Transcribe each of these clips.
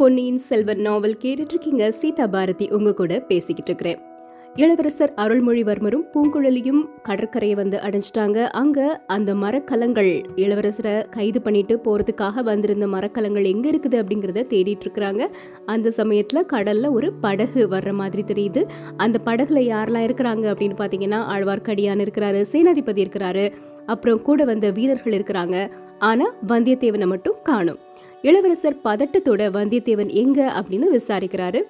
பொன்னியின் செல்வன் நாவல் கேட்டுட்டு இருக்கீங்க சீதா பாரதி உங்க கூட பேசிக்கிட்டு இருக்கிறேன் இளவரசர் அருள்மொழிவர்மரும் பூங்குழலியும் கடற்கரையை வந்து அடைஞ்சிட்டாங்க. அங்க அந்த மரக்கலங்கள் இளவரசரை கைது பண்ணிட்டு போறதுக்காக வந்திருந்த மரக்கலங்கள் எங்க இருக்குது அப்படிங்கறத தேடிட்டு இருக்கிறாங்க அந்த சமயத்துல கடல்ல ஒரு படகு வர்ற மாதிரி தெரியுது. அந்த படகுல யாரெல்லாம் இருக்கிறாங்க அப்படின்னு பாத்தீங்கன்னா ஆழ்வார்க்கடியான் இருக்கிறாரு சேனாதிபதி இருக்கிறாரு அப்புறம் கூட வந்த வீரர்கள் இருக்கிறாங்க. ஆனா வந்தியத்தேவனை மட்டும் காணும். இளவரசர் பதட்டத்தோட வந்தியத்தேவன் எங்க அப்படின்னு விசாரிக்கிறாரு.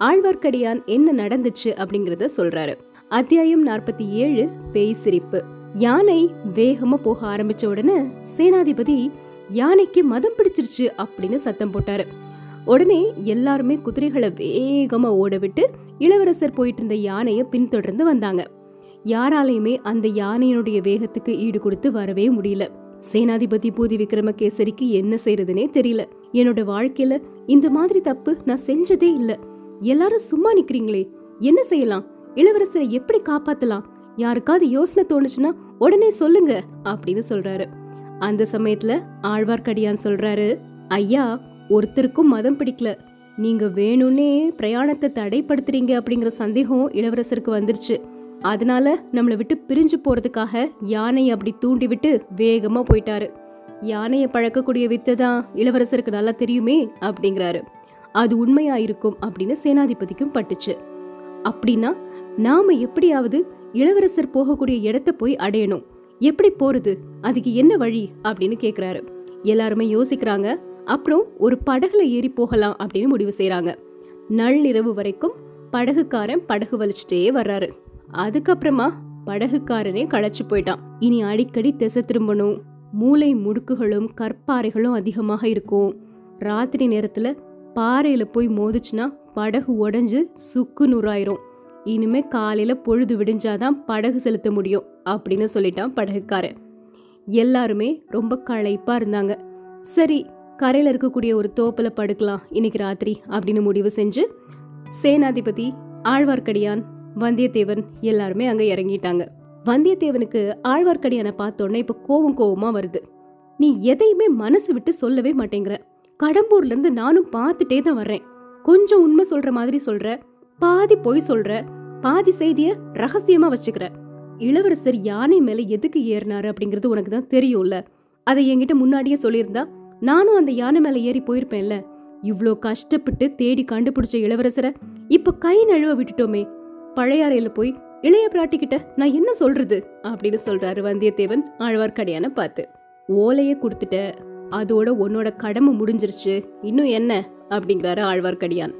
ஆழ்வார்க்கடியான் என்ன நடந்துச்சு அப்படிங்கறத சொல்றாரு. அத்தியாயம் நாற்பத்தி ஏழு பேய் சிரிப்பு யானை வேகமா போக ஆரம்பிச்ச உடனே சேனாதிபதி யானைக்கு மதம் பிடிச்சிருச்சு அப்படின்னு சத்தம் போட்டாரு. உடனே எல்லாருமே குதிரைகளை வேகமா ஓட விட்டு இளவரசர் போயிட்டு இருந்த யானையை பின்தொடர்ந்து வந்தாங்க. யாராலையுமே அந்த யானையினுடைய வேகத்துக்கு ஈடு கொடுத்து வரவே முடியல. சேனாதிபதி பூதி விக்ரமகேசரிக்கு என்ன செய்யறதுனே தெரியல. என்னோட வாழ்க்கையில இந்த மாதிரி தப்பு நான் செஞ்சதே இல்ல. எல்லாரும் சும்மா நிக்கிறீங்களே. என்ன செய்யலாம்? இளவரசரை எப்படி காப்பாத்தலாம்? யாருக்காவது யோசனை தோணுச்சுன்னா உடனே சொல்லுங்க அப்படின்னு சொல்றாரு. அந்த சமயத்துல ஆழ்வார்க்கடியான் சொல்றாரு ஐயா ஒருத்தருக்கும் மதம் பிடிக்கல. நீங்க வேணும்னே பிரயாணத்தை தடைப்படுத்துறீங்க அப்படிங்கிற சந்தேகம் இளவரசருக்கு வந்துருச்சு. அதனால நம்மளை விட்டு பிரிஞ்சு போறதுக்காக யானை அப்படி தூண்டி விட்டு வேகமா போயிட்டாரு. யானையை பழக்கக்கூடிய வித்தை தான் இளவரசருக்கு நல்லா தெரியுமே அப்படிங்கிறாரு. அது உண்மையா இருக்கும் அப்படின்னு சேனாதிபதிக்கும் பட்டுச்சு. அப்படின்னா நாம எப்படியாவது இளவரசர் போகக்கூடிய இடத்த போய் அடையணும். எப்படி போறது? அதுக்கு என்ன வழி? அப்படின்னு கேக்குறாரு. எல்லாருமே யோசிக்கிறாங்க. அப்புறம் ஒரு படகுல ஏறி போகலாம் அப்படின்னு முடிவு செய்யறாங்க நள்ளிரவு வரைக்கும் படகுக்காரன் படகு வலிச்சுட்டே வர்றாரு. அதுக்கப்புறமா படகுக்காரனே களைச்சு போயிட்டான். இனி அடிக்கடி திசை திரும்பணும். மூளை முடுக்குகளும் கற்பாறைகளும் அதிகமாக இருக்கும். ராத்திரி நேரத்துல பாறையில போய் மோதிச்சுன்னா படகு உடஞ்சு சுக்கு நூறாயிரும். இனிமே காலையில பொழுது விடிஞ்சாதான் படகு செலுத்த முடியும் அப்படின்னு சொல்லிட்டான் படகுக்காரன். எல்லாருமே ரொம்ப களைப்பா இருந்தாங்க. சரி கரையில் இருக்கக்கூடிய ஒரு தோப்பில் படுக்கலாம் இன்னைக்கு ராத்திரி அப்படின்னு முடிவு செஞ்சு சேனாதிபதி ஆழ்வார்க்கடியான் வந்தியத்தேவன் எல்லாருமே அங்க இறங்கிட்டாங்க. வந்தியத்தேவனுக்கு ஆழ்வார்க்கடியான பார்த்தோன்னே இப்ப கோவம் கோவமா வருது. நீ எதையுமே மனசு விட்டு சொல்லவே மாட்டேங்கிற. கடம்பூர்ல இருந்து நானும் பார்த்துட்டே தான் வர்றேன். கொஞ்சம் உண்மை சொல்ற மாதிரி சொல்ற. பாதி பொய் சொல்ற. பாதி செய்திய ரகசியமா வச்சுக்கிற. இளவரசர் யானை மேல எதுக்கு ஏறினாரு அப்படிங்கிறது உனக்கு தான் தெரியும்ல. அதை என்கிட்ட முன்னாடியே சொல்லியிருந்தா நானும் அந்த யானை மேல ஏறி போயிருப்பேன்ல. இவ்ளோ கஷ்டப்பட்டு தேடி கண்டுபிடிச்ச இளவரசரை இப்ப கை நழுவ விட்டுட்டோமே. பழையாறையில போய் இளைய பிராட்டிக்கிட்ட நான் என்ன சொல்றது? அப்படின்னு சொல்றாரு வந்தியத்தேவன் ஆழ்வார்க்கடியான பார்த்து. ஓலைய கொடுத்துட்ட அதோட உன்னோட கடமை முடிஞ்சிருச்சு இன்னும் என்ன? அப்படிங்கிறாரு ஆழ்வார்க்கடியான்.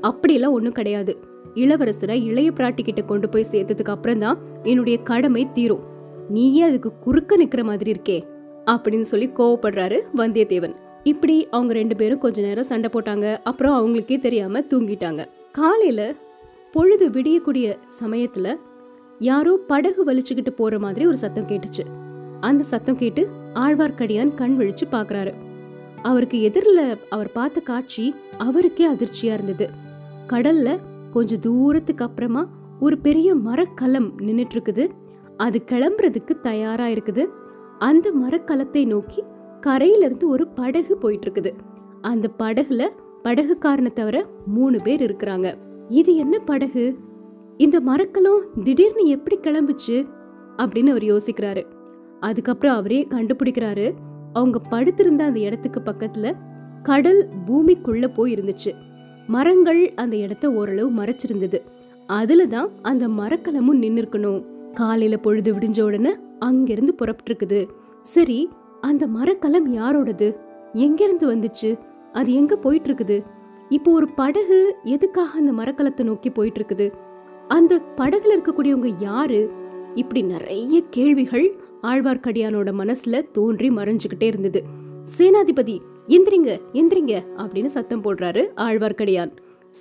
அப்படியெல்லாம் ஒண்ணும் கிடையாது. இளவரசரை இளைய பிராட்டிக்கிட்ட கொண்டு போய் சேர்த்ததுக்கு அப்புறம் தான் என்னுடைய கடமை தீரும். நீயே அதுக்கு குறுக்க நிக்கிற மாதிரி இருக்கே அப்படின்னு சொல்லி கோவப்படுறாரு வந்தியத்தேவன். இப்படி அவங்க ரெண்டு பேரும் கொஞ்ச நேரம் சண்டை போட்டாங்க. அப்புறம் அவங்களுக்கே தெரியாம தூங்கிட்டாங்க. காலையில பொழுது விடியக்கூடிய சமயத்துல யாரோ படகு வலிச்சுக்கிட்டு போற மாதிரி ஒரு சத்தம் கேட்டுச்சு. அந்த சத்தம் கேட்டு ஆழ்வார்க்கடியான் கண் விழிச்சு பாக்குறாரு. அவருக்கு எதிரில் அவர் பார்த்த காட்சி அவருக்கே அதிர்ச்சியா இருந்தது. கடல்ல கொஞ்ச தூரத்துக்கு அப்புறமா ஒரு பெரிய மரக்கலம் நின்றுட்டு இருக்குது அது கிளம்புறதுக்கு தயாரா இருக்குது. அந்த மரக்கலத்தை நோக்கி கரையிலிருந்து ஒரு படகு போயிட்டு இருக்குது அந்த படகுல படகுக்காரனை தவிர மூணு பேர் இருக்கிறாங்க. இது என்ன படகு? இந்த மரக்கலம் திடீர்னு எப்படி கிளம்புச்சு? அப்படின்னு அவர் யோசிக்கிறாரு. அதுக்கப்புறம் அவரே கண்டுபிடிக்கிறாரு அவங்க படுத்திருந்த அந்த இடத்துக்கு பக்கத்துல கடல் பூமிக்குள்ள போய் இருந்துச்சு மரங்கள் அந்த இடத்த ஓரளவு மறைச்சிருந்தது. அதுல தான் அந்த மரக்கலமும் நின்னு இருக்கணும் காலையில பொழுது விடிஞ்ச உடனே அங்கிருந்து புறப்பட்டுருக்குது. சரி அந்த மரக்கலம் யாரோடது? எங்கிருந்து வந்துச்சு? அது எங்க போயிட்டு இருக்குது இப்போ ஒரு படகு எதுக்காக அந்த மரக்கலத்தை நோக்கி போயிட்டு இருக்குது அந்த படகுல இருக்கக்கூடியவங்க யாரு? இப்படி நிறைய கேள்விகள் ஆழ்வார்க்கடியானோட மனசுல தோன்றி மறைஞ்சுகிட்டே இருந்தது. சேனாதிபதி எந்திரிங்க எந்திரிங்க அப்படின்னு சத்தம் போடுறாரு ஆழ்வார்க்கடியான்.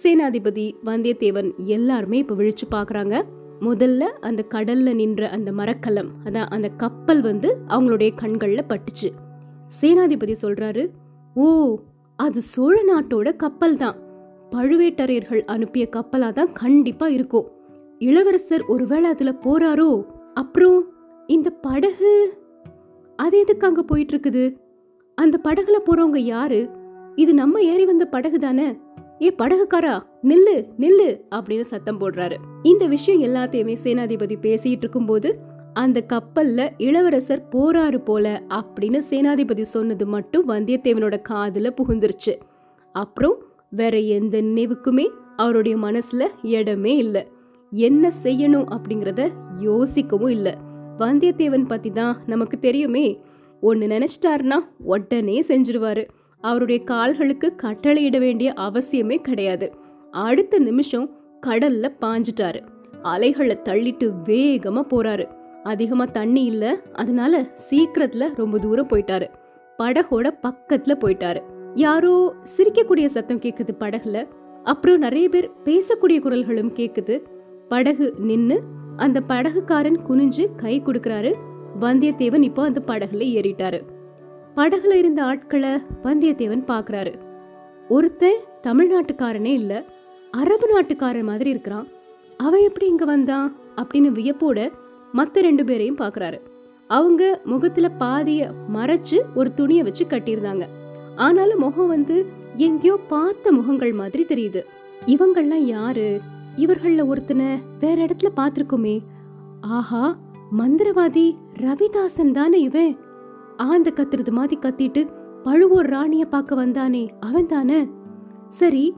சேனாதிபதி வந்தியத்தேவன் எல்லாருமே இப்ப விழிச்சு பாக்குறாங்க. முதல்ல அந்த கடல்ல நின்ற அந்த மரக்கலம் அதான் அந்த கப்பல் வந்து அவங்களுடைய கண்கள்ல பட்டுச்சு. சேனாதிபதி சொல்றாரு ஓ அது சோழ நாட்டோட கப்பல் தான். பழுவேட்டரையர்கள் அனுப்பிய கப்பலா தான் கண்டிப்பா இருக்கும் இளவரசர் ஒருவேளை அதுல போறாரோ? அப்புறம் இந்த படகு? அது எதுக்கு அங்க போயிட்டு இருக்குது அந்த படகுல போறவங்க யாரு? இது நம்ம ஏறி வந்த படகு தானே? ஏ படகுக்காரா? நில்லு நில்லு அப்படின்னு சத்தம் போடுறாரு. இந்த விஷயம் எல்லாத்தையுமே சேனாதிபதி பேசிட்டு இருக்கும்போது அந்த கப்பல்ல இளவரசர் போறாரு போல அப்படின்னு சேனாதிபதி சொன்னது மட்டும் வந்தியத்தேவனோட காதுல புகுந்துருச்சு. அப்புறம் வேற எந்த நினைவுக்குமே அவருடைய மனசுல இடமே இல்லை. என்ன செய்யணும் அப்படிங்கறத யோசிக்கவும் இல்லை. வந்தியத்தேவன் பத்தி தான் நமக்கு தெரியுமே. ஒன்னு நினைச்சிட்டாருன்னா உடனே செஞ்சிருவாரு. அவருடைய கால்களுக்கு கட்டளையிட வேண்டிய அவசியமே கிடையாது. அடுத்த நிமிஷம் கடல்ல பாஞ்சிட்டாரு. அலைகளை தள்ளிட்டு வேகமா போறாரு. அதிகமா தண்ணி இல்ல அதனால சீக்கிரத்துல ரொம்ப தூரம் போயிட்டாரு. படகோட பக்கத்துல போயிட்டாரு. யாரோ சிரிக்கக்கூடிய சத்தம் கேக்குது படகுல. அப்புறம் நிறைய பேர் பேசக்கூடிய குரல்களும் கேட்குது படகு நின்னு அந்த படகுக்காரன் குனிஞ்சு கை கொடுக்கறாரு. வந்தியத்தேவன் இப்போ அந்த படகுல ஏறிட்டாரு. படகுல இருந்த ஆட்களை வந்தியத்தேவன் பாக்குறாரு. ஒருத்தன் தமிழ்நாட்டுக்காரனே இல்ல அரபு நாட்டுக்காரன் மாதிரி இருக்கிறான். அவன் எப்படி இங்க வந்தான்? அப்படின்னு வியப்போட மத்த ரெண்டு பேரையும் பாக்குறாரு. அவங்க முகத்துல பாதிய மறைச்சு ஒரு துணிய வச்சு கட்டியிருந்தாங்க. ஆனாலும் முகம் வந்து எங்கேயோ பார்த்த முகங்கள் மாதிரி தெரியுது. இவங்கள்லாம் யாரு? இவர்கள்ல ஒருத்தனை வேற இடத்துல பார்த்துருக்குமே. ஆஹா மந்திரவாதி ரவிதாசன் தானே இவன்? ஆந்த கத்துறது மாதிரி கத்திட்டு பழுவூர் ராணிய பார்க்க வந்தானே அவன் தானே? சரி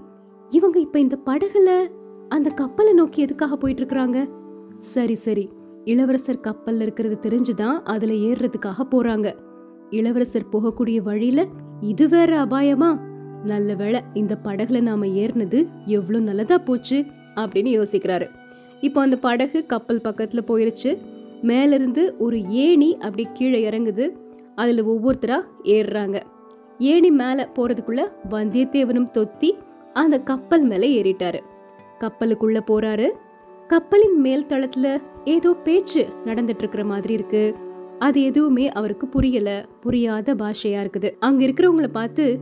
இவங்க இப்ப இந்த படகுல அந்த கப்பலை நோக்கி எதுக்காக போயிட்டு இருக்கிறாங்க? சரி சரி. இளவரசர் கப்பல்ல இருக்கிறது தெரிஞ்சுதான் அதுல ஏறுறதுக்காக போறாங்க. இளவரசர் போகக்கூடிய வழியில இது வேற அபாயமா? நல்ல வேளை இந்த படகுல நாம ஏறினது எவ்வளவு நல்லதா போச்சு அப்படின்னு யோசிக்கிறாரு. இப்போ அந்த படகு கப்பல் பக்கத்துல போயிருச்சு. மேலிருந்து ஒரு ஏணி அப்படி கீழே இறங்குது. அதுல ஒவ்வொருத்தரா ஏறுறாங்க. ஏணி மேல போறதுக்குள்ள வந்தியத்தேவனும் தொத்தி அந்த கப்பல் மேல ஏறிட்டாரு. கப்பலுக்குள்ள போறாரு. கப்பலின் மேல் தளத்துல ஏதோ பேச்சு நடந்துட்டு இருக்கிற மாதிரி இருக்கு. அது எதுவுமே அவருக்கு புரியல. புரியாத பாஷையா இருக்குது. அங்க இருக்கிறவங்கள பார்த்து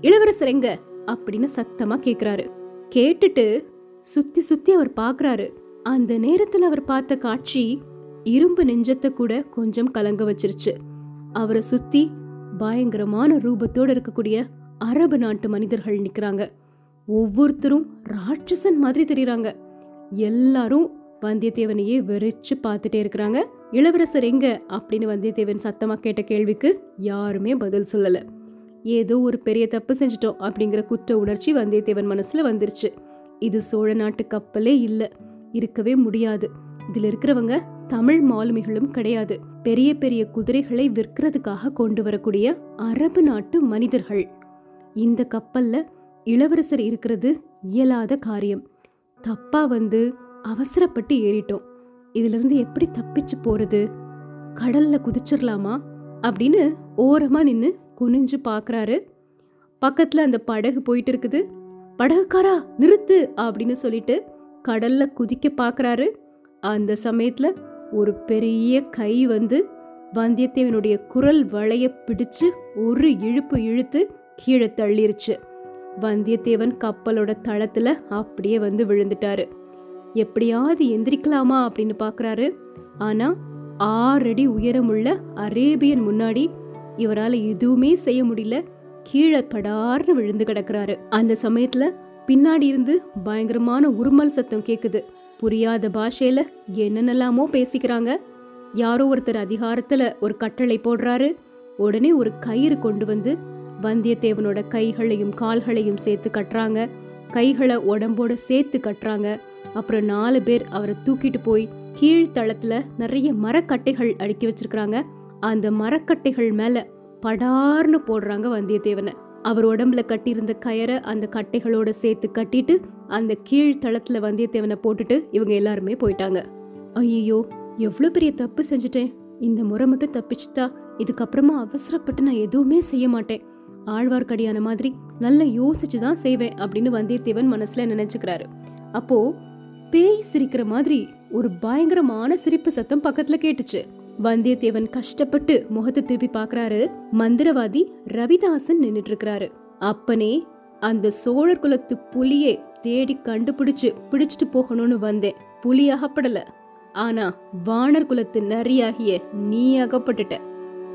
இளவரசர் எங்க? அப்படின்னு சத்தமா கேக்குறாரு. கேட்டுட்டு சுத்தி சுத்தி அவர் பாக்குறாரு. அந்த நேரத்துல அவர் பார்த்த காட்சி இரும்பு நெஞ்சத்தை கூட கொஞ்சம் கலங்க வச்சிருச்சு. அவரை சுத்தி பயங்கரமான ரூபத்தோட இருக்கக்கூடிய அரபு நாட்டு மனிதர்கள் நிக்கிறாங்க. ஒவ்வொருத்தரும் ராட்சசன் மாதிரி தெரியறாங்க. எல்லாரும் வந்தியத்தேவனையே வெறிச்சு பார்த்துட்டே இருக்கிறாங்க. இளவரசர் எங்க? அப்படின்னு வந்தியத்தேவன் சத்தமாக கேட்ட கேள்விக்கு யாருமே பதில் சொல்லலை. ஏதோ ஒரு பெரிய தப்பு செஞ்சிட்டோம் அப்படிங்கிற குற்ற உணர்ச்சி வந்தியத்தேவன் மனசுல வந்துருச்சு. இது சோழ நாட்டு கப்பலே இல்லை. இருக்கவே முடியாது. இதில் இருக்கிறவங்க தமிழ் மாலுமிகளும் கிடையாது. பெரிய பெரிய குதிரைகளை விற்கிறதுக்காக கொண்டு வரக்கூடிய அரபு நாட்டு மனிதர்கள். இந்த கப்பல்ல இளவரசர் இருக்கிறது இயலாத காரியம். தப்பா வந்து அவசரப்பட்டு ஏறிட்டோம். இதுல இருந்து எப்படி தப்பிச்சு போறது? கடல்ல குதிச்சிடலாமா அப்படின்னு ஓரமா நின்னு குனிஞ்சு பாக்குறாரு. பக்கத்துல அந்த படகு போயிட்டு இருக்குது படகுக்காரா நிறுத்து! அப்படின்னு சொல்லிட்டு கடல்ல குதிக்க பாக்குறாரு. அந்த சமயத்துல ஒரு பெரிய கை வந்து வந்தியத்தேவனுடைய குரல் வளைய பிடிச்சு ஒரு இழுப்பு இழுத்து கீழே தள்ளிருச்சு. வந்தியத்தேவன் கப்பலோட தளத்துல அப்படியே வந்து விழுந்துட்டாரு. எப்படியாவது எந்திரிக்கலாமா அப்படின்னு பாக்குறாரு. ஆனா ஆறடி உயரமுள்ள அரேபியன் முன்னாடி இவரால எதுவுமே செய்ய முடியல. கீழே படார்னு விழுந்து கிடக்குறாரு. அந்த சமயத்துல பின்னாடி இருந்து பயங்கரமான உருமல் சத்தம் கேக்குது. புரியாத பாஷையில என்னென்னலாமோ பேசிக்கிறாங்க. யாரோ ஒருத்தர் அதிகாரத்துல ஒரு கட்டளை போடுறாரு. உடனே ஒரு கயிறு கொண்டு வந்து வந்தியத்தேவனோட கைகளையும் கால்களையும் சேர்த்து கட்டுறாங்க. கைகளை உடம்போட சேர்த்து கட்டுறாங்க. அப்புறம் நாலு பேர் அவரை தூக்கிட்டு போய் கீழ்த்தளத்துல நிறைய மரக்கட்டைகள் அடுக்கி வச்சிருக்கிறாங்க. அந்த மரக்கட்டைகள் மேல படார்னு போடுறாங்க வந்தியத்தேவனை. அவர் உடம்புல கட்டியிருந்த கயரை அந்த கட்டைகளோட சேர்த்து கட்டிட்டு அந்த கீழ்த்தளத்துல வந்தியத்தேவனை போட்டுட்டு இவங்க எல்லாருமே போயிட்டாங்க. ஐயோ எவ்வளோ பெரிய தப்பு செஞ்சுட்டேன். இந்த முறை மட்டும் தப்பிச்சுட்டா இதுக்கப்புறமா அவசரப்பட்டு நான் எதுவுமே செய்ய மாட்டேன். ஆழ்வார்க்கடியான மாதிரி நல்லா யோசிச்சு தான் செய்வேன் அப்படின்னு வந்தியத்தேவன் மனசுல நினைச்சுக்கிறாரு. அப்போ பேய் சிரிக்கிற மாதிரி ஒரு பயங்கரமான சிரிப்பு சத்தம் பக்கத்துல கேட்டுச்சு. வந்தியத்தேவன் கஷ்டப்பட்டு முகத்தை திருப்பி பாக்குறாரு. மந்திரவாதி ரவிதாசன் நின்னுட்டு இருக்கிறாரு அப்பனே அந்த சோழர் குலத்து புலியை தேடி கண்டுபிடிச்சு பிடிச்சிட்டு போகணும்னு வந்தேன். புலி அகப்படல. ஆனா வானர் குலத்து நரியாகிய நீ அகப்பட்டுட்ட.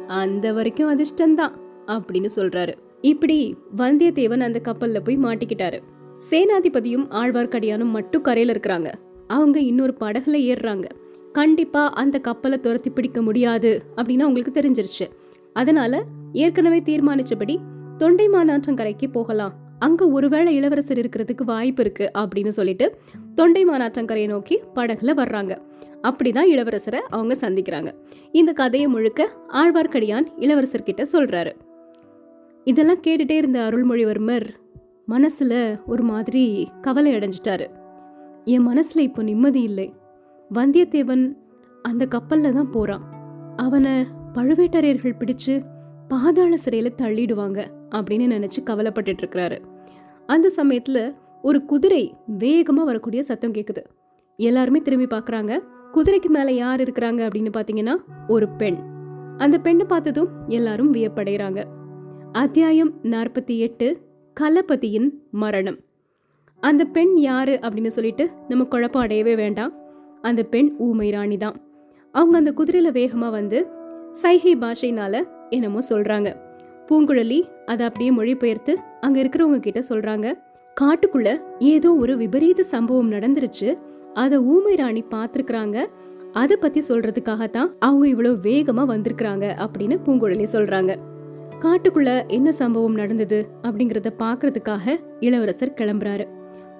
அந்த வரைக்கும் அதிர்ஷ்டம்தான். அப்படின்னு சொல்றாரு. இப்படி வந்தியத்தேவன் அந்த கப்பல்ல போய் மாட்டிக்கிட்டாரு. சேனாதிபதியும் ஆழ்வார்க்கடியானும் மட்டும் கரையில இருக்கிறாங்க. அவங்க இன்னொரு படகுல ஏறுறாங்க. கண்டிப்பா அந்த கப்பலை துரத்தி பிடிக்க முடியாது அப்படின்னு அவங்களுக்கு தெரிஞ்சிருச்சு. அதனால ஏற்கனவே தீர்மானிச்சபடி தொண்டை மாநாற்றங்கரைக்கு போகலாம். அங்க ஒருவேளை இளவரசர் இருக்கிறதுக்கு வாய்ப்பு இருக்கு அப்படின்னு சொல்லிட்டு தொண்டை மாநாற்றங்கரையை நோக்கி படகுல வர்றாங்க. அப்படிதான் இளவரசரை அவங்க சந்திக்கிறாங்க. இந்த கதையை முழுக்க ஆழ்வார்க்கடியான் இளவரசர்கிட்ட சொல்றாரு. இதெல்லாம் கேட்டுட்டே இருந்த அருள்மொழிவர்மர் மனசில் ஒரு மாதிரி கவலை அடைஞ்சிட்டாரு. என் மனசில் இப்போ நிம்மதி இல்லை. வந்தியத்தேவன் அந்த கப்பல்ல தான் போகிறான் அவனை பழுவேட்டரையர்கள் பிடிச்சு பாதாள சிறையில் தள்ளிடுவாங்க அப்படின்னு நினச்சி கவலைப்பட்டுட்டு இருக்கிறாரு. அந்த சமயத்தில் ஒரு குதிரை வேகமாக வரக்கூடிய சத்தம் கேட்குது எல்லாருமே திரும்பி பார்க்குறாங்க குதிரைக்கு மேலே யார் இருக்கிறாங்க அப்படின்னு பார்த்தீங்கன்னா ஒரு பெண். அந்த பெண்ணை பார்த்ததும் எல்லாரும் வியப்படைகிறாங்க. அத்தியாயம் நாற்பத்தி எட்டு கலபதியின் மரணம். அந்த பெண் யாரு அப்படின்னு சொல்லிட்டு நம்ம குழப்பம் அடையவே வேண்டாம். அந்த பெண் ஊமை ராணி தான் அவங்க அந்த குதிரையில வேகமா வந்து சைகை பாஷைனால என்னமோ சொல்றாங்க. பூங்குழலி அதை அப்படியே மொழிபெயர்த்து அங்க இருக்கிறவங்க கிட்ட சொல்றாங்க. காட்டுக்குள்ள ஏதோ ஒரு விபரீத சம்பவம் நடந்துருச்சு. அதை ஊமை ராணி பார்த்துருக்குறாங்க. அதை பத்தி சொல்றதுக்காகத்தான் அவங்க இவ்வளவு வேகமா வந்திருக்கிறாங்க அப்படின்னு பூங்குழலி சொல்றாங்க. காட்டுக்குள்ள என்ன சம்பவம் நடந்தது அப்படிங்கறத பாக்குறதுக்காக இளவரசர் கிளம்புறாரு.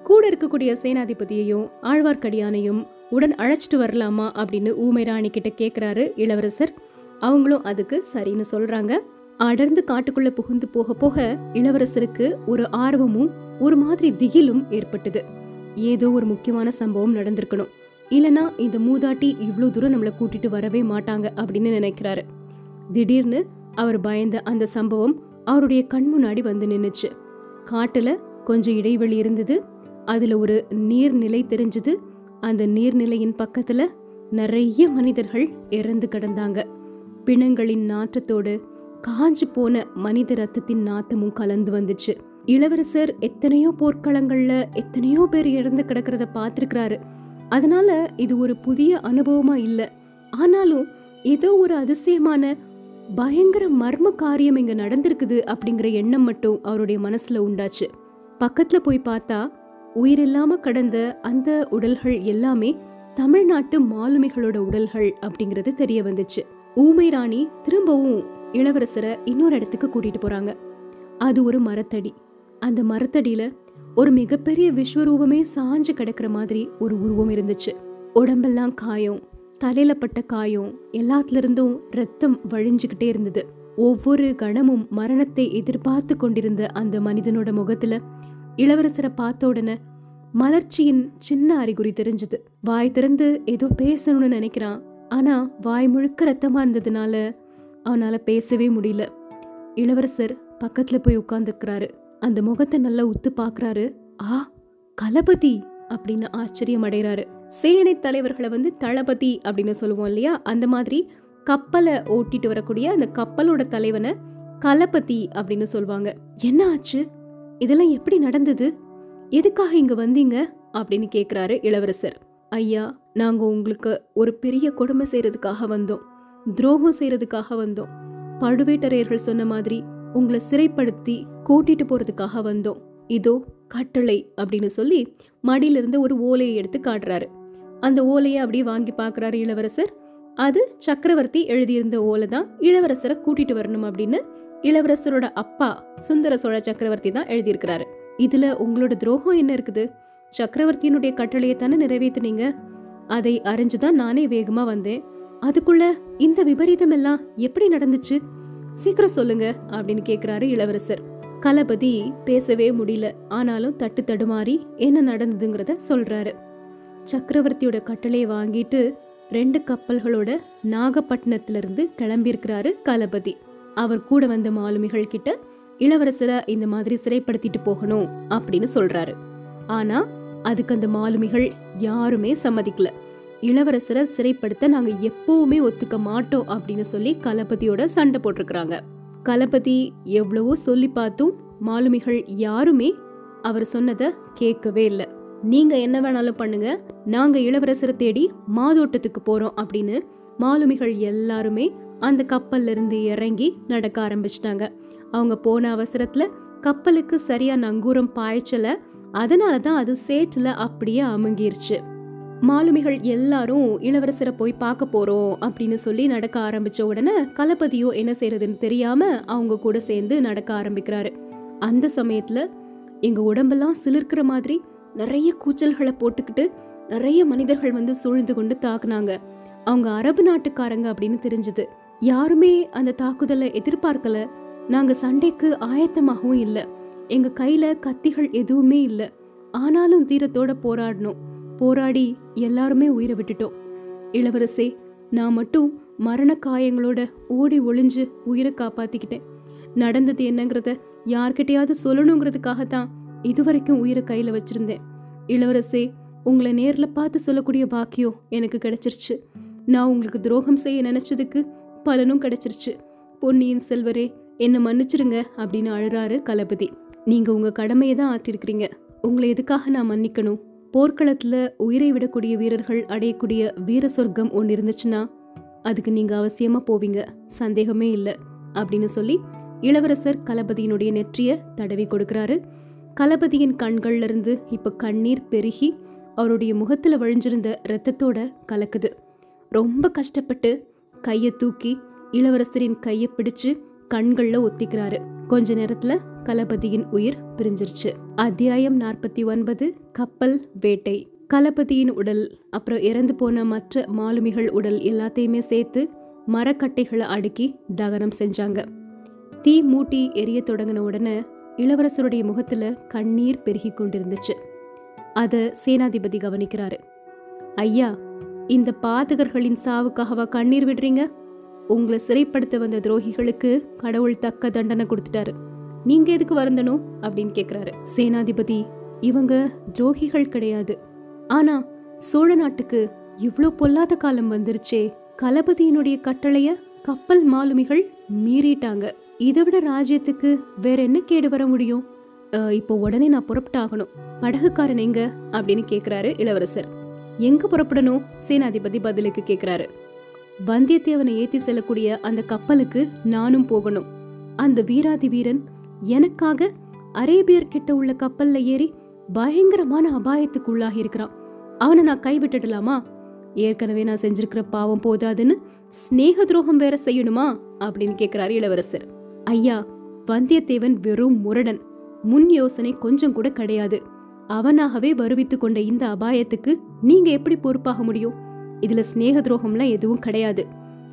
கூட இருக்கக்கூடிய சேனாதிபதியையும் ஆழ்வார்க்கடியானையும் உடன் அழைச்சிட்டு வரலாமா அப்படின்னு ஊமைராணி கிட்ட கேக்குறாரு இளவரசர். அவங்களும் அதுக்கு சரின்னு சொல்றாங்க. அடர்ந்து காட்டுக்குள்ள புகுந்து போக போக இளவரசருக்கு ஒரு ஆர்வமும் ஒரு மாதிரி திகிலும் ஏற்பட்டது. ஏதோ ஒரு முக்கியமான சம்பவம் நடந்திருக்கணும். இல்லனா இந்த மூதாட்டி இவ்ளோ தூரம் நம்மள கூட்டிட்டு வரவே மாட்டாங்க அப்படின்னு நினைக்கிறாரு. திடீர்னு அவர் பயந்த அந்த சம்பவம் அவருடைய கண் முன்னாடி வந்து நின்னுச்சு. காட்டுல கொஞ்சம் இடைவெளி இருந்தது. அதுல ஒரு நீர்நிலை தெரிஞ்சது. அந்த நீர்நிலையின் பக்கத்துல நிறைய மனிதர்கள் இறந்து கிடந்தாங்க. பிணங்களின் நாற்றத்தோடு காஞ்சு போன மனித ரத்தத்தின் நாத்தமும் கலந்து வந்துச்சு. இளவரசர் எத்தனையோ போர்க்களங்கள்ல எத்தனையோ பேர் இறந்து கிடக்கிறத பார்த்துருக்கிறாரு. அதனால இது ஒரு புதிய அனுபவமா இல்ல. ஆனாலும் ஏதோ ஒரு அதிசயமான பயங்கர மர்ம காரியம் இங்க நடந்திருக்குது அப்படிங்கிற எண்ணம் மட்டும் அவருடைய மனசுல உண்டாச்சு. பக்கத்துல போய் பார்த்தா உயிரில்லாம கடந்த அந்த உடல்கள் எல்லாமே தமிழ்நாட்டு மாலுமிகளோட உடல்கள் அப்படிங்கிறது தெரிய வந்துச்சு. ஊமை ராணி திரும்பவும் இளவரசரை இன்னொரு இடத்துக்கு கூட்டிட்டு போறாங்க. அது ஒரு மரத்தடி. அந்த மரத்தடியில ஒரு மிகப்பெரிய விஸ்வரூபமே சாஞ்சு கிடக்கிற மாதிரி ஒரு உருவம் இருந்துச்சு. உடம்பெல்லாம் காயம் தலையில பட்ட காயம் எல்லாத்துல இருந்தும் ரத்தம் வழிஞ்சுக்கிட்டே இருந்தது. ஒவ்வொரு கணமும் மரணத்தை எதிர்பார்த்து கொண்டிருந்த அந்த மனிதனோட முகத்துல இளவரசரை பார்த்த உடனே மலர்ச்சியின் சின்ன அறிகுறி தெரிஞ்சது. வாய் திறந்து ஏதோ பேசணும்னு நினைக்கிறான். ஆனா வாய் முழுக்க ரத்தமா இருந்ததுனால அவனால பேசவே முடியல. இளவரசர் பக்கத்துல போய் உட்கார்ந்துருக்கிறாரு. அந்த முகத்தை நல்லா உத்து பாக்குறாரு ஆ கலபதி! அப்படின்னு ஆச்சரியம் அடைகிறாரு. சேனை தலைவர்களை வந்து தளபதி அப்படின்னு சொல்லுவோம் இல்லையா? அந்த மாதிரி கப்பலை ஓட்டிட்டு வரக்கூடிய அந்த கப்பலோட தலைவனை கலபதி அப்படின்னு சொல்லுவாங்க. என்ன ஆச்சு? இதெல்லாம் எப்படி நடந்தது? எதுக்காக இங்க வந்தீங்க? அப்படின்னு கேட்குறாரு இளவரசர். ஐயா நாங்க உங்களுக்கு ஒரு பெரிய கொடுமை செய்யறதுக்காக வந்தோம். துரோகம் செய்யறதுக்காக வந்தோம். பழுவேட்டரையர்கள் சொன்ன மாதிரி உங்களை சிறைப்படுத்தி கூட்டிட்டு போறதுக்காக வந்தோம். இதோ கட்டளை அப்படின்னு சொல்லி மடியிலிருந்து ஒரு ஓலையை எடுத்து காட்டுறாரு. அந்த ஓலையை அப்படியே வாங்கி பார்க்கறாரு இளவரசர். அது சக்கரவர்த்தி எழுதியிருந்த ஓலை தான். இளவரசரை கூட்டிட்டு வரணும் அப்படின்னு இளவரசரோட அப்பா சுந்தர சோழ சக்கரவர்த்தி தான் எழுதியிருக்கிறாரு. இதுல உங்களோட துரோகம் என்ன இருக்குது? சக்கரவர்த்தியினுடைய கட்டளையை தானே நிறைவேத்துனீங்க அதை அறிஞ்சுதான் நானே வேகமா வந்தேன். அதுக்குள்ள இந்த விபரீதம் எல்லாம் எப்படி நடந்துச்சு? சீக்கிரம் சொல்லுங்க அப்படின்னு கேக்குறாரு இளவரசர். கலபதி பேசவே முடியல. ஆனாலும் தட்டு தடுமாறி என்ன நடந்ததுங்கிறத சொல்றாரு. சக்கரவர்த்தியோட கட்டளையை வாங்கிட்டு ரெண்டு கப்பல்களோட நாகப்பட்டினத்துல இருந்து கிளம்பியிருக்கிறாரு களபதி அவர் கூட வந்த மாலுமிகள் கிட்ட இளவரசரை இந்த மாதிரி சிறைப்படுத்திட்டு போகணும் அப்படின்னு சொல்றாரு. ஆனா அதுக்கு அந்த மாலுமிகள் யாருமே சம்மதிக்கல. இளவரசரை சிறைப்படுத்த நாங்க எப்பவுமே ஒத்துக்க மாட்டோம் அப்படின்னு சொல்லி களபதியோட சண்டை போட்டிருக்கிறாங்க. களபதி எவ்வளவோ சொல்லி பார்த்தும் மாலுமிகள் யாருமே அவர் சொன்னதை கேட்கவே இல்லை. நீங்க என்ன வேணாலும் பண்ணுங்க. நாங்க இளவரசரை தேடி மாதோட்டத்துக்கு போறோம் அப்படின்னு மாலுமிகள் எல்லாருமே அந்த கப்பல்ல இருந்து இறங்கி நடக்க ஆரம்பிச்சிட்டாங்க. அவங்க போன அவசரத்துல கப்பலுக்கு சரியா நங்கூரம் பாய்ச்சல. அதனால தான் அது சேற்றுல அப்படியே அமுங்கிருச்சு. மாலுமிகள் எல்லாரும் இளவரசரை போய் பார்க்க போறோம் அப்படின்னு சொல்லி நடக்க ஆரம்பிச்ச உடனே களபதியோ என்ன செய்யறதுன்னு தெரியாம அவங்க கூட சேர்ந்து நடக்க ஆரம்பிக்கிறாரு. அந்த சமயத்துல எங்க உடம்பெல்லாம் சிலிர்க்கிற மாதிரி நிறைய கூச்சல்களை போட்டுக்கிட்டு நிறைய மனிதர்கள் வந்து சூழ்ந்து கொண்டு தாக்குனாங்க. அவங்க அரபு நாட்டுக்காரங்க அப்படின்னு தெரிஞ்சது. யாருமே அந்த தாக்குதலை எதிர்பார்க்கல. நாங்க சண்டைக்கு ஆயத்தமாகவும் இல்ல. எங்க கையில கத்திகள் எதுவுமே இல்ல. ஆனாலும் தீரத்தோட போராடணும். போராடி எல்லாருமே உயிரை விட்டுட்டோம். இளவரசே நான் மட்டும் மரண காயங்களோட ஓடி ஒளிஞ்சு உயிரை காப்பாத்திக்கிட்டேன். நடந்தது என்னங்கிறத யார்கிட்டயாவது சொல்லணுங்கிறதுக்காகத்தான் இதுவரைக்கும் உயிரை கையில் வச்சிருந்தேன். இளவரசே உங்களை நேர்ல பார்த்து சொல்லக்கூடிய பாக்கியம் எனக்கு கிடைச்சிருச்சு. நான் உங்களுக்கு துரோகம் செய்ய நினைச்சதுக்கு பலனும் கிடைச்சிருச்சு. பொன்னியின் செல்வரே என்னை மன்னிச்சிடுங்க அப்படின்னு அழுறாரு களபதி நீங்க உங்க கடமையை தான் ஆற்றிருக்கிறீங்க. உங்களை எதுக்காக நான் மன்னிக்கணும்? போர்க்களத்துல உயிரை விடக்கூடிய வீரர்கள் அடையக்கூடிய வீர சொர்க்கம் ஒன்று இருந்துச்சுன்னா அதுக்கு நீங்க அவசியமா போவீங்க. சந்தேகமே இல்லை. அப்படின்னு சொல்லி இளவரசர் களபதியினுடைய நெற்றிய தடவி கொடுக்குறாரு. களபதியின் கண்கள்லேருந்து இப்போ கண்ணீர் பெருகி அவருடைய முகத்தில் வழிஞ்சிருந்த ரத்தத்தோட கலக்குது. ரொம்ப கஷ்டப்பட்டு கையை தூக்கி இளவரசரின் கையை பிடிச்சு கண்களில் ஒத்திக்கிறாரு. கொஞ்ச நேரத்தில் களபதியின் உயிர் பிரிஞ்சிருச்சு. அத்தியாயம் நாற்பத்தி ஒன்பது கப்பல் வேட்டை. களபதியின் உடல் அப்புறம் இறந்து போன மற்ற மாலுமிகள் உடல் எல்லாத்தையுமே சேர்த்து மரக்கட்டைகளை அடுக்கி தகனம் செஞ்சாங்க. தீ மூட்டி எரிய தொடங்கின உடனே இளவரசருடைய முகத்துல கண்ணீர் பெருகி கொண்டிருந்துச்சு. அத சேனாதிபதி கவனிக்கிறாரு. ஐயா இந்த பாதகர்களின் சாவுக்காகவா கண்ணீர் விடுறீங்க? உங்களை சிறைப்படுத்த வந்த துரோகிகளுக்கு கடவுள் தக்க தண்டனை கொடுத்துட்டாரு. நீங்க எதுக்கு வருந்தணும்? அப்படின்னு கேக்குறாரு. சேனாதிபதி இவங்க துரோகிகள் கிடையாது. ஆனா சோழ நாட்டுக்கு இவ்ளோ பொல்லாத காலம் வந்துருச்சே. களபதியினுடைய கட்டளைய கப்பல் மாலுமிகள் மீறிட்டாங்க. இதை விட ராஜ்யத்துக்கு வேற என்ன கேடு வர முடியும்? இப்போ உடனே நான் புறப்பட்டாகணும். படகுக்காரன் எங்க? அப்படின்னு கேக்குறாரு இளவரசர். எங்க புறப்படணும்? சேனாதிபதி பதிலுக்கு கேக்குறாரு. வந்தியத்தேவனை ஏத்தி செல்லக்கூடிய அந்த கப்பலுக்கு நானும் போகணும். அந்த வீராதி வீரன் எனக்காக அரேபியர் கிட்ட உள்ள கப்பல்ல ஏறி பயங்கரமான அபாயத்துக்கு உள்ளாகி இருக்கிறான். அவனை நான் கைவிட்டுடலாமா? ஏற்கனவே நான் செஞ்சிருக்கிற பாவம் போதாதுன்னு ஸ்நேக துரோகம் வேற செய்யணுமா? அப்படின்னு கேக்குறாரு இளவரசர். ஐயா வந்தியத்தேவன் வெறும் முரடன். முன் யோசனை கொஞ்சம் கூட கிடையாது. அவனாகவே வருவித்து கொண்ட இந்த அபாயத்துக்கு நீங்க எப்படி பொறுப்பாக முடியும்? இதுல ஸ்நேக துரோகம்லாம் எதுவும் கிடையாது.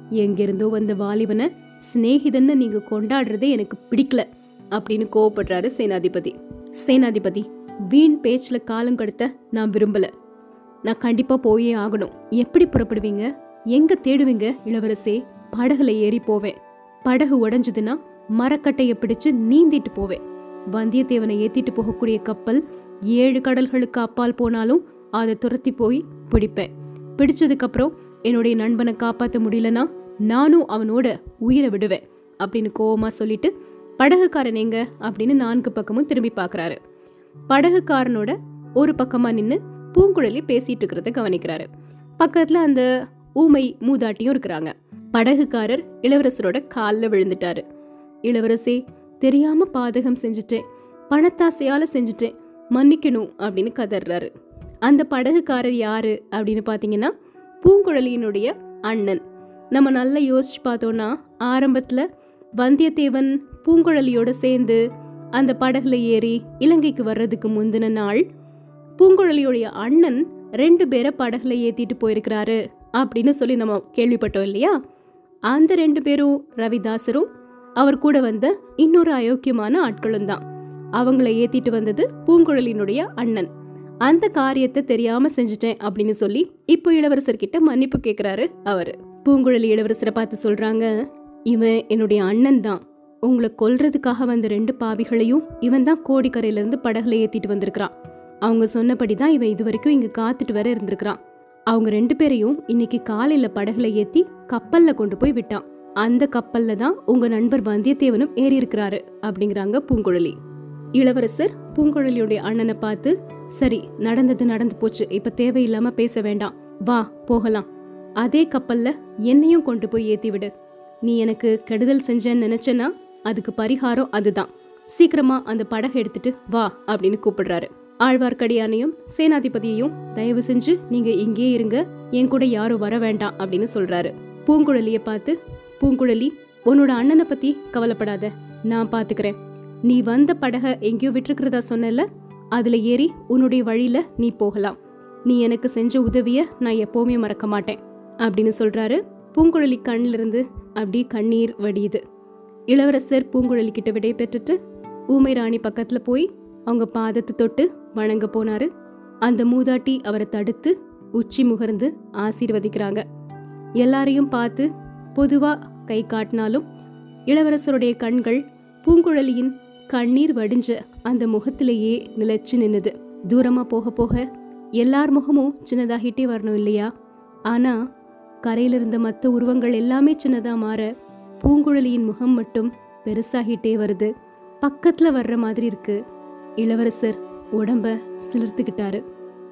எங்கிருந்தோ வந்த வாலிபனை சிநேகிதன்னு நீங்க கொண்டாடுறதே எனக்கு பிடிக்கல அப்படின்னு கோவப்படுறாரு சேனாதிபதி. சேனாதிபதி வீண் பேச்சுல காலம் கடத்த நான் விரும்பல. நான் கண்டிப்பா போயே ஆகணும். எப்படி புறப்படுவீங்க? எங்க தேடுவீங்க இளவரசே? படகுல ஏறி போவேன். படகு உடஞ்சதுன்னா மரக்கட்டையை பிடிச்சு நீந்திட்டு போவேன் வந்தியத்தேவனை ஏத்திட்டு போகக்கூடிய கப்பல் ஏழு கடல்களுக்கு அப்பால் போனாலும் அதை துரத்தி போய் பிடிப்பேன் பிடிச்சதுக்கப்புறம் என்னுடைய நண்பனை காப்பாற்ற முடியலனா நானும் அவனோட உயிரை விடுவேன் அப்படின்னு கோபமாக சொல்லிட்டு படகுக்காரன் எங்க? அப்படின்னு நான்கு பக்கமும் திரும்பி பார்க்கறாரு. படகுக்காரனோட ஒரு பக்கமாக நின்று பூங்குழலி பேசிட்டு இருக்கிறத கவனிக்கிறாரு. பக்கத்தில் அந்த ஊமை மூதாட்டியும் இருக்கிறாங்க. படகுக்காரர் இளவரசரோட காலில் விழுந்துட்டாரு. இளவரசே தெரியாம பாதகம் செஞ்சுட்டேன். பணத்தாசையால செஞ்சுட்டேன். மன்னிக்கணும் அப்படின்னு கதறாரு. அந்த படகுக்காரர் யாரு அப்படின்னு பாத்தீங்கன்னா பூங்குழலியினுடைய அண்ணன். நம்ம நல்லா யோசிச்சு பார்த்தோம்னா ஆரம்பத்துல வந்தியத்தேவன் பூங்குழலியோட சேர்ந்து அந்த படகுல ஏறி இலங்கைக்கு வர்றதுக்கு முந்தின நாள் பூங்குழலியுடைய அண்ணன் ரெண்டு பேரை படகுல ஏத்திட்டு போயிருக்கிறாரு அப்படின்னு சொல்லி நம்ம கேள்விப்பட்டோம் இல்லையா? அந்த ரெண்டு பேரும் ரவிதாசரும் அவர் கூட வந்த இன்னொரு அயோக்கியமான ஆட்களும் தான் அவங்கள ஏத்திட்டு வந்தது பூங்குழலினுடைய அண்ணன். அந்த காரியத்தை தெரியாம செஞ்சுட்டேன் அப்படின்னு சொல்லி இப்போ இளவரசர்கிட்ட மன்னிப்பு கேக்குறாரு அவரு. பூங்குழலி இளவரசரை பார்த்து சொல்றாங்க இவன் என்னுடைய அண்ணன் தான் உங்களை கொல்றதுக்காக வந்த ரெண்டு பாவிகளையும் இவன் தான் கோடிக்கரையிலேருந்து படகுல ஏத்திட்டு வந்திருக்கிறான். அவங்க சொன்னபடி தான் இவன் இது வரைக்கும் இங்க காத்துட்டு வர இருந்திருக்கிறான். அவங்க ரெண்டு பேரையும் இன்னைக்கு காலையில படகுல ஏத்தி கப்பல்ல கொண்டு போய் விட்டான். அந்த கப்பல்ல தான் உங்க நண்பர் வந்தியத்தேவனும் ஏறி இருக்கிறாரு அப்படிங்கிறாங்க பூங்குழலி. இளவரசர் பூங்குழலியுடைய அண்ணனை பார்த்து சரி நடந்தது நடந்து போச்சு. இப்ப தேவையில்லாம பேச வேண்டாம். வா போகலாம். அதே கப்பல்ல என்னையும் கொண்டு போய் ஏத்தி விடு நீ எனக்கு கெடுதல் செஞ்சேன்னு நினச்சேன்னா அதுக்கு பரிகாரம் அதுதான். சீக்கிரமா அந்த படகை எடுத்துட்டு வா அப்படின்னு கூப்பிடுறாரு. ஆழ்வார்க்கடியானையும் சேனாதிபதியையும் தயவு செஞ்சு நீங்க இங்கேயே இருங்க. என் கூட யாரும் வர வேண்டாம் அப்படின்னு சொல்றாரு. பூங்குழலிய பார்த்து பூங்குழலி உன்னோட அண்ணனை பத்தி கவலைப்படாத நான் பாத்துக்கிறேன். நீ வந்த படகை எங்கேயோ விட்டுருக்கிறதா சொன்னல அதுல ஏறி உன்னுடைய வழியில நீ போகலாம். நீ எனக்கு செஞ்ச உதவிய நான் எப்பவுமே மறக்க மாட்டேன் அப்படின்னு சொல்றாரு பூங்குழலி கண்ணிலிருந்து இருந்து அப்படியே கண்ணீர் வடியுது. இளவரசர் பூங்குழலி கிட்ட விடை பெற்றுட்டு ஊமை ராணி பக்கத்துல போய் அவங்க பாதத்தை தொட்டு வணங்க போனாரு. அந்த மூதாட்டி அவரை தடுத்து உச்சி முகர்ந்து ஆசீர்வதிக்கிறாங்க. எல்லாரையும் பார்த்து பொதுவா கை காட்டினாலும் இளவரசருடைய கண்கள் பூங்குழலியின் கண்ணீர் வடிஞ்ச அந்த முகத்திலேயே நிலைச்சு நின்னுது. தூரமா போக போக எல்லார் முகமும் சின்னதாகிட்டே வரணும் இல்லையா? ஆனா கரையில இருந்த மற்ற உருவங்கள் எல்லாமே சின்னதா மாற பூங்குழலியின் முகம் மட்டும் பெருசாகிட்டே வருது. பக்கத்துல வர்ற மாதிரி இருக்கு. இளவரசர் உடம்ப சிலிர்த்துக்கிட்டாரு.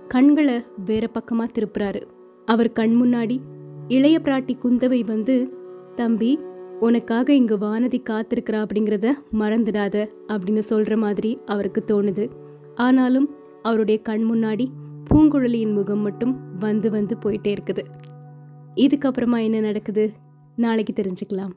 கண்களை வேற பக்கமா திருப்புறாரு. அவர் கண் முன்னாடி இளைய பிராட்டி குந்தவை வந்து தம்பி உனக்காக இங்கு வானதி காத்திருக்கிறா அப்படிங்கிறத மறந்துடாத அப்படின்னு சொல்ற மாதிரி அவருக்கு தோணுது. ஆனாலும் அவருடைய கண் முன்னாடி பூங்குழலியின் முகம் மட்டும் வந்து வந்து போயிட்டே இருக்குது. இதுக்கப்புறமா என்ன நடக்குது? நாளைக்கு தெரிஞ்சுக்கலாம்.